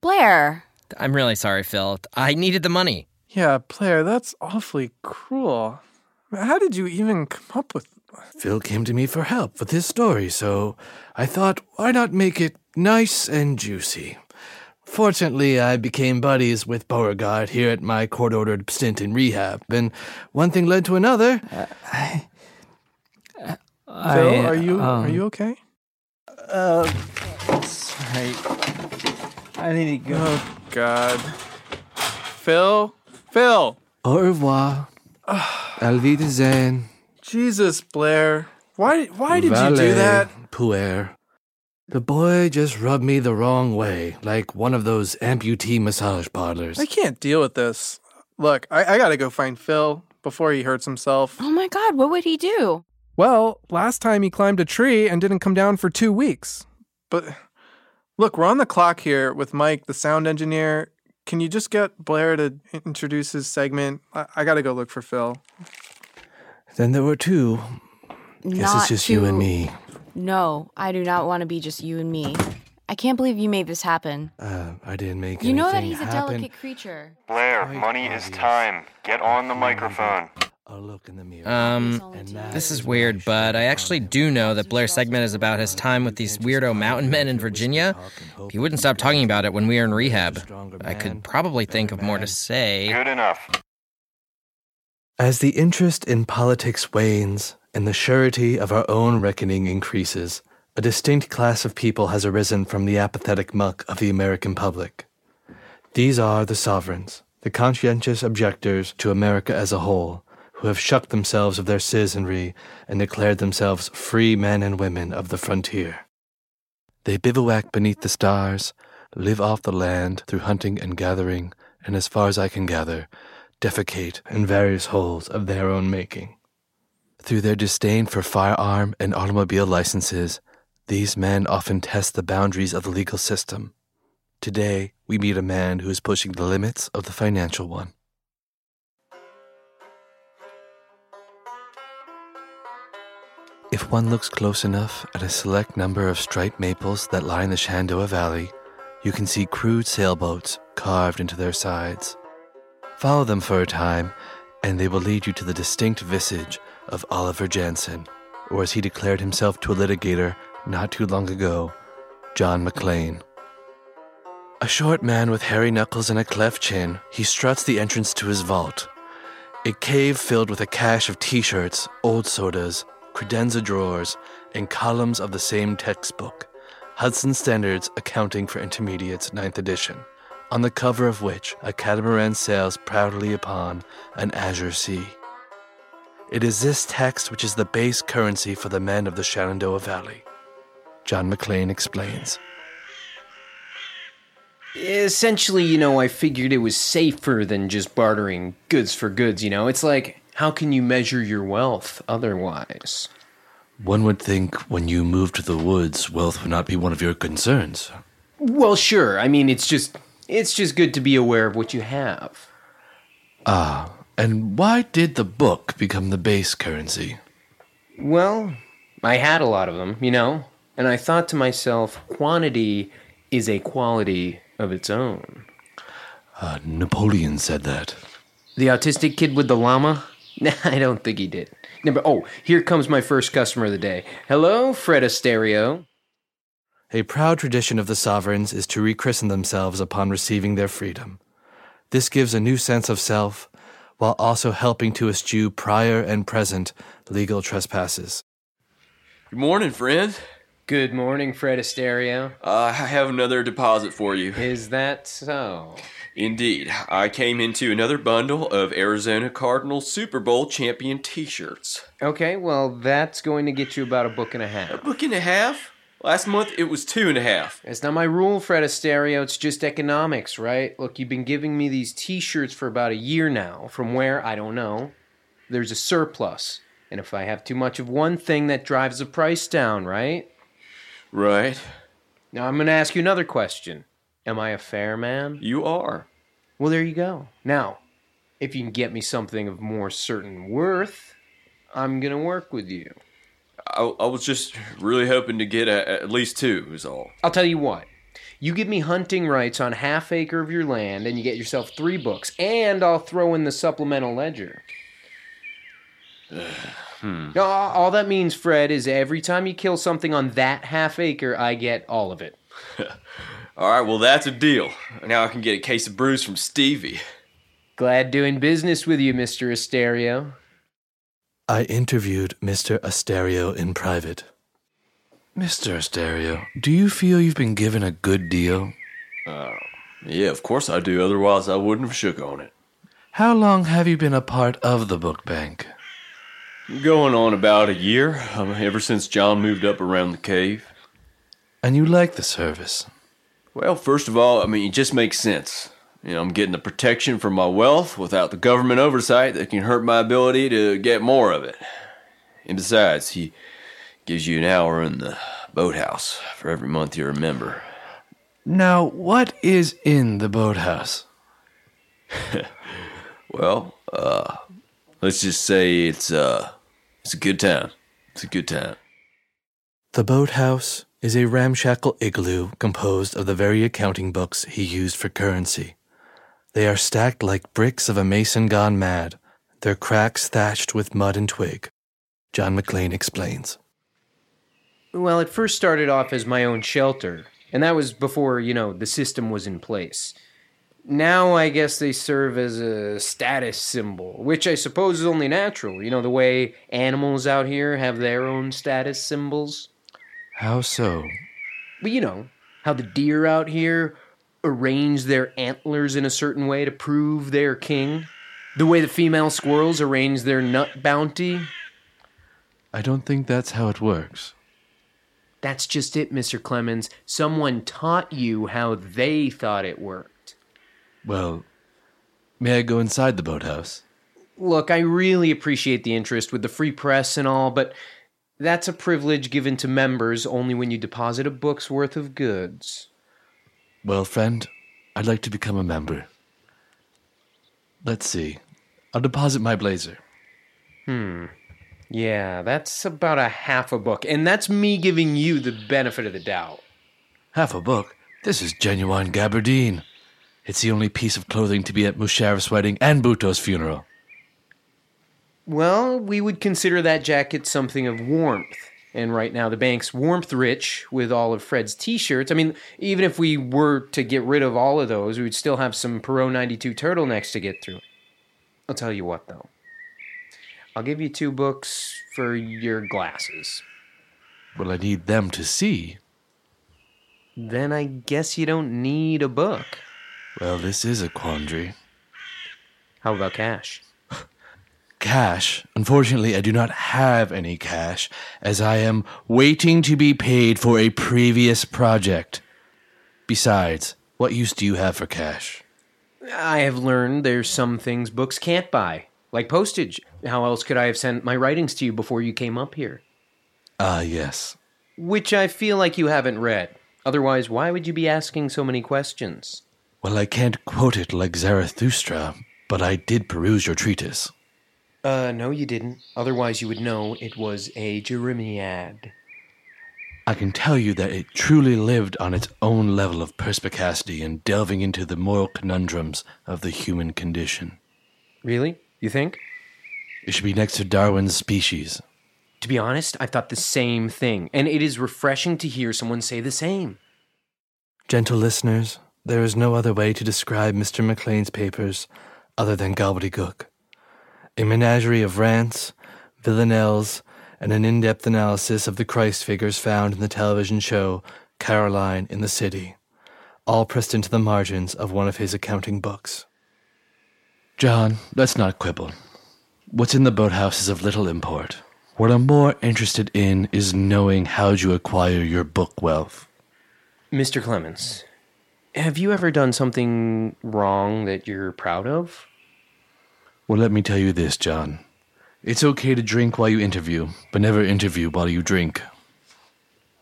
Blair. I'm really sorry, Phil. I needed the money. Yeah, Blair, that's awfully cruel. How did you even come up with Phil came to me for help with his story, so I thought, why not make it nice and juicy? Fortunately, I became buddies with Beauregard here at my court ordered stint in rehab, and one thing led to another. Phil, I, are you um, are you okay? Uh, sorry. I need to go. Oh God. Phil? Phil! Au revoir. Auf Wiedersehen. Jesus, Blair. Why why did you do that? Puer. The boy just rubbed me the wrong way, like one of those amputee massage parlors. I can't deal with this. Look, I, I gotta go find Phil before he hurts himself. Oh my god, what would he do? Well, last time he climbed a tree and didn't come down for two weeks. But look, we're on the clock here with Mike, the sound engineer. Can you just get Blair to introduce his segment? I, I gotta go look for Phil. Then there were two. Guess it's just you and me. No, I do not want to be just you and me. I can't believe you made this happen. Uh, I didn't make You know that anything he's a happen. delicate creature. Blair, money is time. Get on the microphone. I'll look in the mirror. Um, this is weird, but I actually do know that Blair's segment is about his time with these weirdo mountain men in Virginia. He wouldn't stop talking about it when we were in rehab. I could probably think of more to say. Good enough. As the interest in politics wanes and the surety of our own reckoning increases, a distinct class of people has arisen from the apathetic muck of the American public. These are the sovereigns, the conscientious objectors to America as a whole, who have shucked themselves of their citizenry and declared themselves free men and women of the frontier. They bivouac beneath the stars, live off the land through hunting and gathering, and as far as I can gather, defecate in various holes of their own making. Through their disdain for firearm and automobile licenses, these men often test the boundaries of the legal system. Today, we meet a man who is pushing the limits of the financial one. If one looks close enough at a select number of striped maples that line the Shenandoah Valley, you can see crude sailboats carved into their sides. Follow them for a time, and they will lead you to the distinct visage of Oliver Jansen, or as he declared himself to a litigator not too long ago, John McClane. A short man with hairy knuckles and a cleft chin, he struts the entrance to his vault. A cave filled with a cache of t shirts, old sodas, credenza drawers, and columns of the same textbook, Hudson Standards Accounting for Intermediates, 9th edition, on the cover of which a catamaran sails proudly upon an azure sea. It is this text which is the base currency for the men of the Shenandoah Valley. John McClane explains. Essentially, you know, I figured it was safer than just bartering goods for goods, you know? It's like, how can you measure your wealth otherwise? One would think when you move to the woods, wealth would not be one of your concerns. Well, sure. I mean, it's just it's just good to be aware of what you have. Ah, and why did the book become the base currency? Well, I had a lot of them, you know, and I thought to myself, quantity is a quality of its own. Uh, Napoleon said that. The autistic kid with the llama? Nah, <laughs> I don't think he did. Number oh, here comes my first customer of the day. Hello, Fred Astereo. A proud tradition of the sovereigns is to rechristen themselves upon receiving their freedom. This gives a new sense of self, while also helping to eschew prior and present legal trespasses. Good morning, friend. Good morning, Fred Astereo. Uh, I have another deposit for you. Is that so? Indeed. I came into another bundle of Arizona Cardinals Super Bowl champion t shirts. Okay, well, that's going to get you about a book and a half. A book and a half? Last month it was two and a half. It's not my rule, Fred Astereo. It's just economics, right? Look, you've been giving me these t shirts for about a year now. From where? I don't know. There's a surplus. And if I have too much of one thing, that drives the price down, right? Right. Now I'm going to ask you another question. Am I a fair man? You are. Well, there you go. Now, if you can get me something of more certain worth, I'm going to work with you. I, I was just really hoping to get a, at least two, is all. I'll tell you what. You give me hunting rights on half acre of your land, and you get yourself three books, and I'll throw in the supplemental ledger. <sighs> hmm. No, all that means, Fred, is every time you kill something on that half acre, I get all of it. <laughs> All right, well, that's a deal. Now I can get a case of brews from Stevie. Glad doing business with you, Mr. Astereo. I interviewed Mr. Astereo in private. Mr. Astereo, do you feel you've been given a good deal? Uh, yeah, of course I do. Otherwise, I wouldn't have shook on it. How long have you been a part of the book bank? Going on about a year, um, ever since John moved up around the cave. And you like the service? Well, first of all, I mean, it just makes sense. You know, I'm getting the protection from my wealth without the government oversight that can hurt my ability to get more of it. And besides, he gives you an hour in the boathouse for every month you're a member. Now, what is in the boathouse? <laughs> well, uh, let's just say it's uh, it's a good time. It's a good time. The boathouse is a ramshackle igloo composed of the very accounting books he used for currency. They are stacked like bricks of a mason gone mad, their cracks thatched with mud and twig. John McClane explains. Well, it first started off as my own shelter, and that was before, you know, the system was in place. Now I guess they serve as a status symbol, which I suppose is only natural. You know, the way animals out here have their own status symbols. How so? Well, you know, how the deer out here arrange their antlers in a certain way to prove they're king. The way the female squirrels arrange their nut bounty. I don't think that's how it works. That's just it, Mr. Clemens. Someone taught you how they thought it worked. Well, may I go inside the boathouse? Look, I really appreciate the interest with the free press and all, but that's a privilege given to members only when you deposit a book's worth of goods. Well, friend, I'd like to become a member. Let's see. I'll deposit my blazer. Hmm. Yeah, that's about a half a book, and that's me giving you the benefit of the doubt. Half a book? This is genuine gabardine. It's the only piece of clothing to be at Musharraf's wedding and Bhutto's funeral. Well, we would consider that jacket something of warmth. And right now, the bank's warmth rich with all of Fred's t shirts. I mean, even if we were to get rid of all of those, we would still have some Perot 92 turtlenecks to get through. I'll tell you what, though. I'll give you two books for your glasses. Well, I need them to see. Then I guess you don't need a book. Well, this is a quandary. How about cash? Cash? Unfortunately, I do not have any cash, as I am waiting to be paid for a previous project. Besides, what use do you have for cash? I have learned there's some things books can't buy, like postage. How else could I have sent my writings to you before you came up here? Ah, yes. Which I feel like you haven't read. Otherwise, why would you be asking so many questions? Well, I can't quote it like Zarathustra, but I did peruse your treatise. Uh, no, you didn't. Otherwise, you would know it was a Jeremiad. I can tell you that it truly lived on its own level of perspicacity in delving into the moral conundrums of the human condition. Really? You think? It should be next to Darwin's species. To be honest, I thought the same thing, and it is refreshing to hear someone say the same. Gentle listeners, there is no other way to describe Mr. McClane's papers other than gobbledygook. A menagerie of rants, villanelles, and an in depth analysis of the Christ figures found in the television show Caroline in the City, all pressed into the margins of one of his accounting books. John, let's not quibble. What's in the boathouse is of little import. What I'm more interested in is knowing how'd you acquire your book wealth. Mr. Clemens, have you ever done something wrong that you're proud of? Well, let me tell you this, John. It's okay to drink while you interview, but never interview while you drink.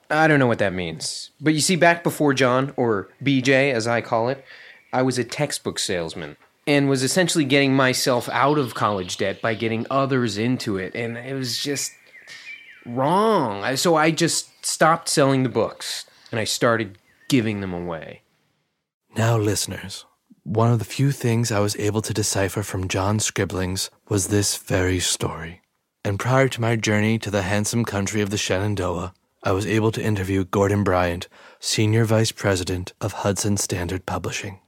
I don't know what that means. But you see, back before John, or BJ as I call it, I was a textbook salesman and was essentially getting myself out of college debt by getting others into it. And it was just wrong. So I just stopped selling the books and I started giving them away. Now, listeners, one of the few things I was able to decipher from John's scribblings was this very story. And prior to my journey to the handsome country of the Shenandoah, I was able to interview Gordon Bryant, Senior Vice President of Hudson Standard Publishing.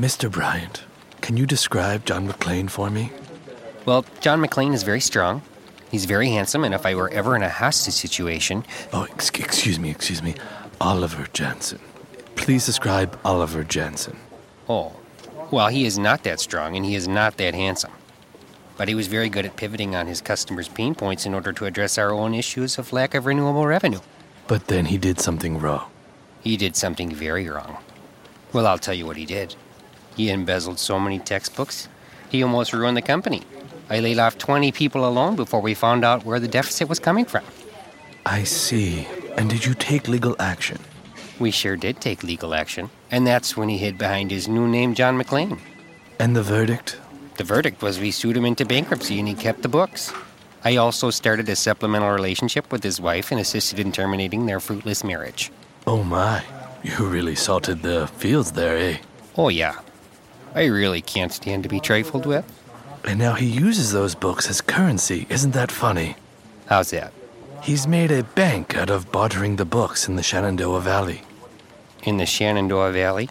Mr. Bryant, can you describe John McClane for me? Well, John McClane is very strong. He's very handsome, and if I were ever in a hostage situation. Oh, ex- excuse me, excuse me. Oliver Jansen. Please describe Oliver Jansen. Oh, well, he is not that strong, and he is not that handsome. But he was very good at pivoting on his customers' pain points in order to address our own issues of lack of renewable revenue. But then he did something wrong. He did something very wrong. Well, I'll tell you what he did. He embezzled so many textbooks, he almost ruined the company. I laid off 20 people alone before we found out where the deficit was coming from. I see. And did you take legal action? We sure did take legal action, and that's when he hid behind his new name, John McClane. And the verdict? The verdict was we sued him into bankruptcy and he kept the books. I also started a supplemental relationship with his wife and assisted in terminating their fruitless marriage. Oh my. You really salted the fields there, eh? Oh, yeah. I really can't stand to be trifled with. And now he uses those books as currency. Isn't that funny? How's that? He's made a bank out of bartering the books in the Shenandoah Valley. In the Shenandoah Valley?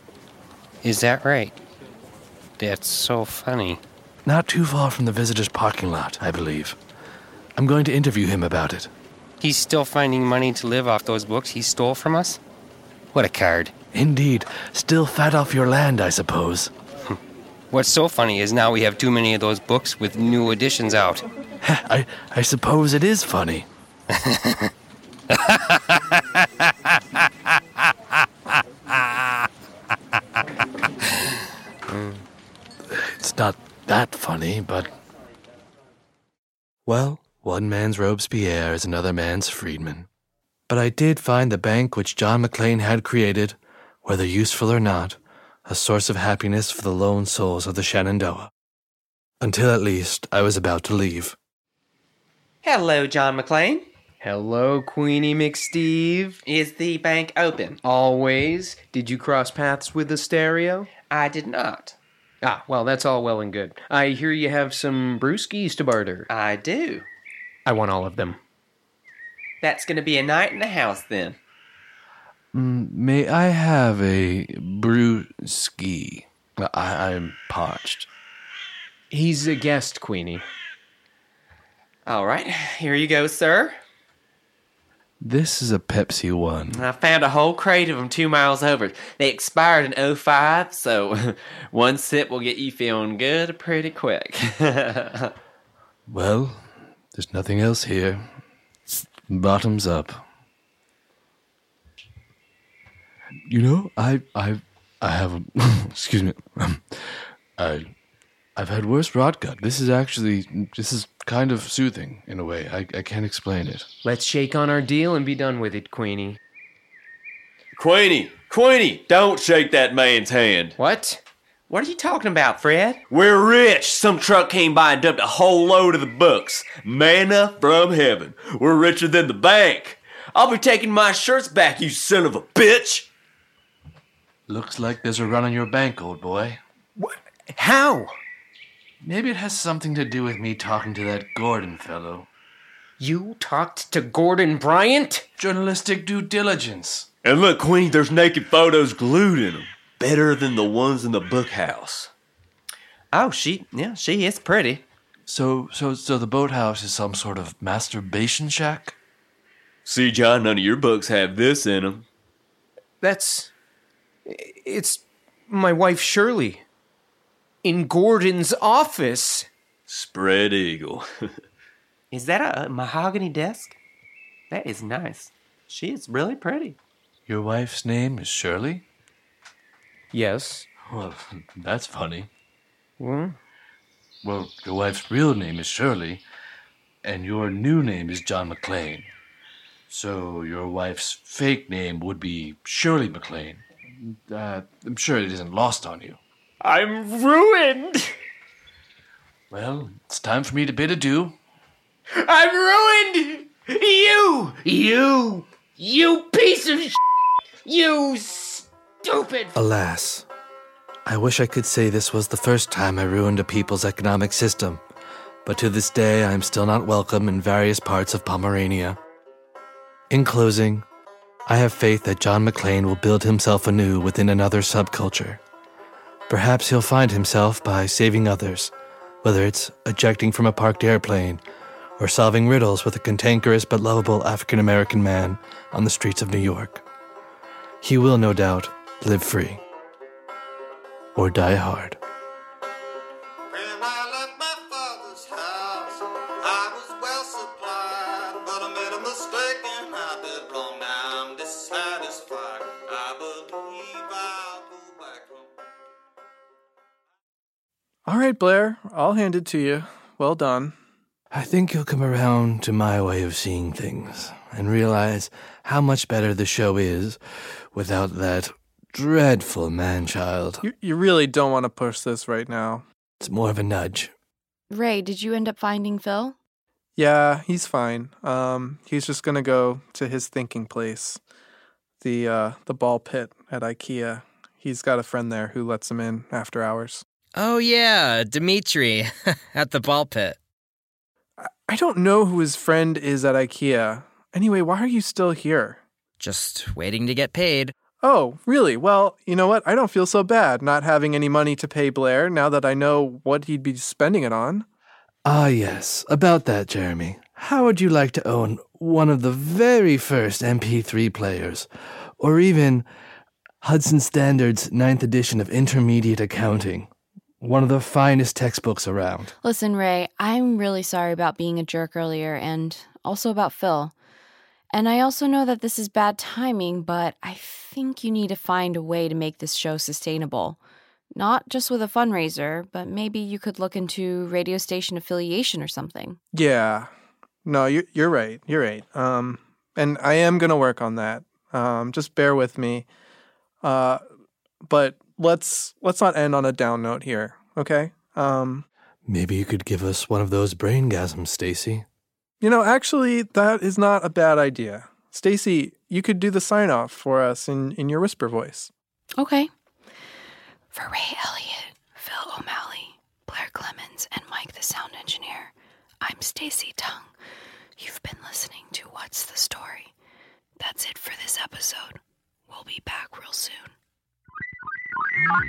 Is that right? That's so funny. Not too far from the visitor's parking lot, I believe. I'm going to interview him about it. He's still finding money to live off those books he stole from us? What a card. Indeed. Still fat off your land, I suppose. <laughs> What's so funny is now we have too many of those books with new editions out. <laughs> I, I suppose it is funny. It's not that funny, but. Well, one man's Robespierre is another man's freedman. But I did find the bank which John McClane had created, whether useful or not, a source of happiness for the lone souls of the Shenandoah. Until at least I was about to leave. Hello, John McClane. Hello, Queenie McSteve. Is the bank open? Always. Did you cross paths with the stereo? I did not. Ah, well, that's all well and good. I hear you have some brewskis to barter. I do. I want all of them. That's going to be a night in the house then. Mm, may I have a brewski? I, I'm parched. He's a guest, Queenie. All right, here you go, sir. This is a Pepsi one. I found a whole crate of them two miles over. They expired in 05, so <laughs> one sip will get you feeling good pretty quick. <laughs> Well, there's nothing else here. Bottoms up. You know, I I I have a, <laughs> excuse me. <clears throat> I I've had worse rot gut. This is actually this is kind of soothing in a way. I, I can't explain it. Let's shake on our deal and be done with it, Queenie. Queenie, Queenie, don't shake that man's hand. What? what are you talking about, Fred? We're rich. Some truck came by and dumped a whole load of the books. Manna from heaven. We're richer than the bank. I'll be taking my shirts back, you son of a bitch. Looks like there's a run on your bank, old boy. What? How? Maybe it has something to do with me talking to that Gordon fellow. You talked to Gordon Bryant? Journalistic due diligence. And look, Queenie, there's naked photos glued in them. Better than the ones in the book house. Oh, she yeah, she is pretty. So, so, so the boathouse is some sort of masturbation shack. See, John, none of your books have this in them. That's. It's my wife Shirley. In Gordon's office. Spread eagle. <laughs> Is that a mahogany desk? That is nice. She is really pretty. Your wife's name is Shirley. Yes. Well, that's funny. Well, Well, your wife's real name is Shirley, and your new name is John McClane. So your wife's fake name would be Shirley McClane. Uh, I'm sure it isn't lost on you. I'm ruined. Well, it's time for me to bid adieu. I'm ruined. You, you, you piece of sh- you stupid. Alas, I wish I could say this was the first time I ruined a people's economic system, but to this day I am still not welcome in various parts of Pomerania. In closing, I have faith that John McClane will build himself anew within another subculture. Perhaps he'll find himself by saving others, whether it's ejecting from a parked airplane or solving riddles with a cantankerous but lovable African American man on the streets of New York. He will, no doubt, live free or die hard. Blair, I'll hand it to you. Well done. I think you'll come around to my way of seeing things and realize how much better the show is without that dreadful man child. You, you really don't want to push this right now. It's more of a nudge. Ray, did you end up finding Phil? Yeah, he's fine. Um, he's just gonna go to his thinking place, the uh, the ball pit at IKEA. He's got a friend there who lets him in after hours. Oh, yeah, Dimitri <laughs> at the ball pit. I don't know who his friend is at IKEA. Anyway, why are you still here? Just waiting to get paid. Oh, really? Well, you know what? I don't feel so bad not having any money to pay Blair now that I know what he'd be spending it on. Ah, yes, about that, Jeremy. How would you like to own one of the very first MP3 players? Or even Hudson Standard's ninth edition of Intermediate Accounting? One of the finest textbooks around. Listen, Ray, I'm really sorry about being a jerk earlier and also about Phil. And I also know that this is bad timing, but I think you need to find a way to make this show sustainable. Not just with a fundraiser, but maybe you could look into radio station affiliation or something. Yeah. No, you're you're right. You're right. Um, and I am gonna work on that. Um, just bear with me. Uh, but let's let's not end on a down note here, okay? Um, Maybe you could give us one of those brain gasms, Stacey. you know, actually, that is not a bad idea. Stacey, you could do the sign off for us in in your whisper voice. Okay. For Ray Elliott, Phil O'Malley, Blair Clemens, and Mike the sound engineer, I'm Stacey Tung. You've been listening to What's the Story? That's it for this episode. We'll be back real soon. What?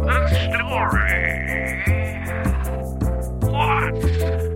The story. What?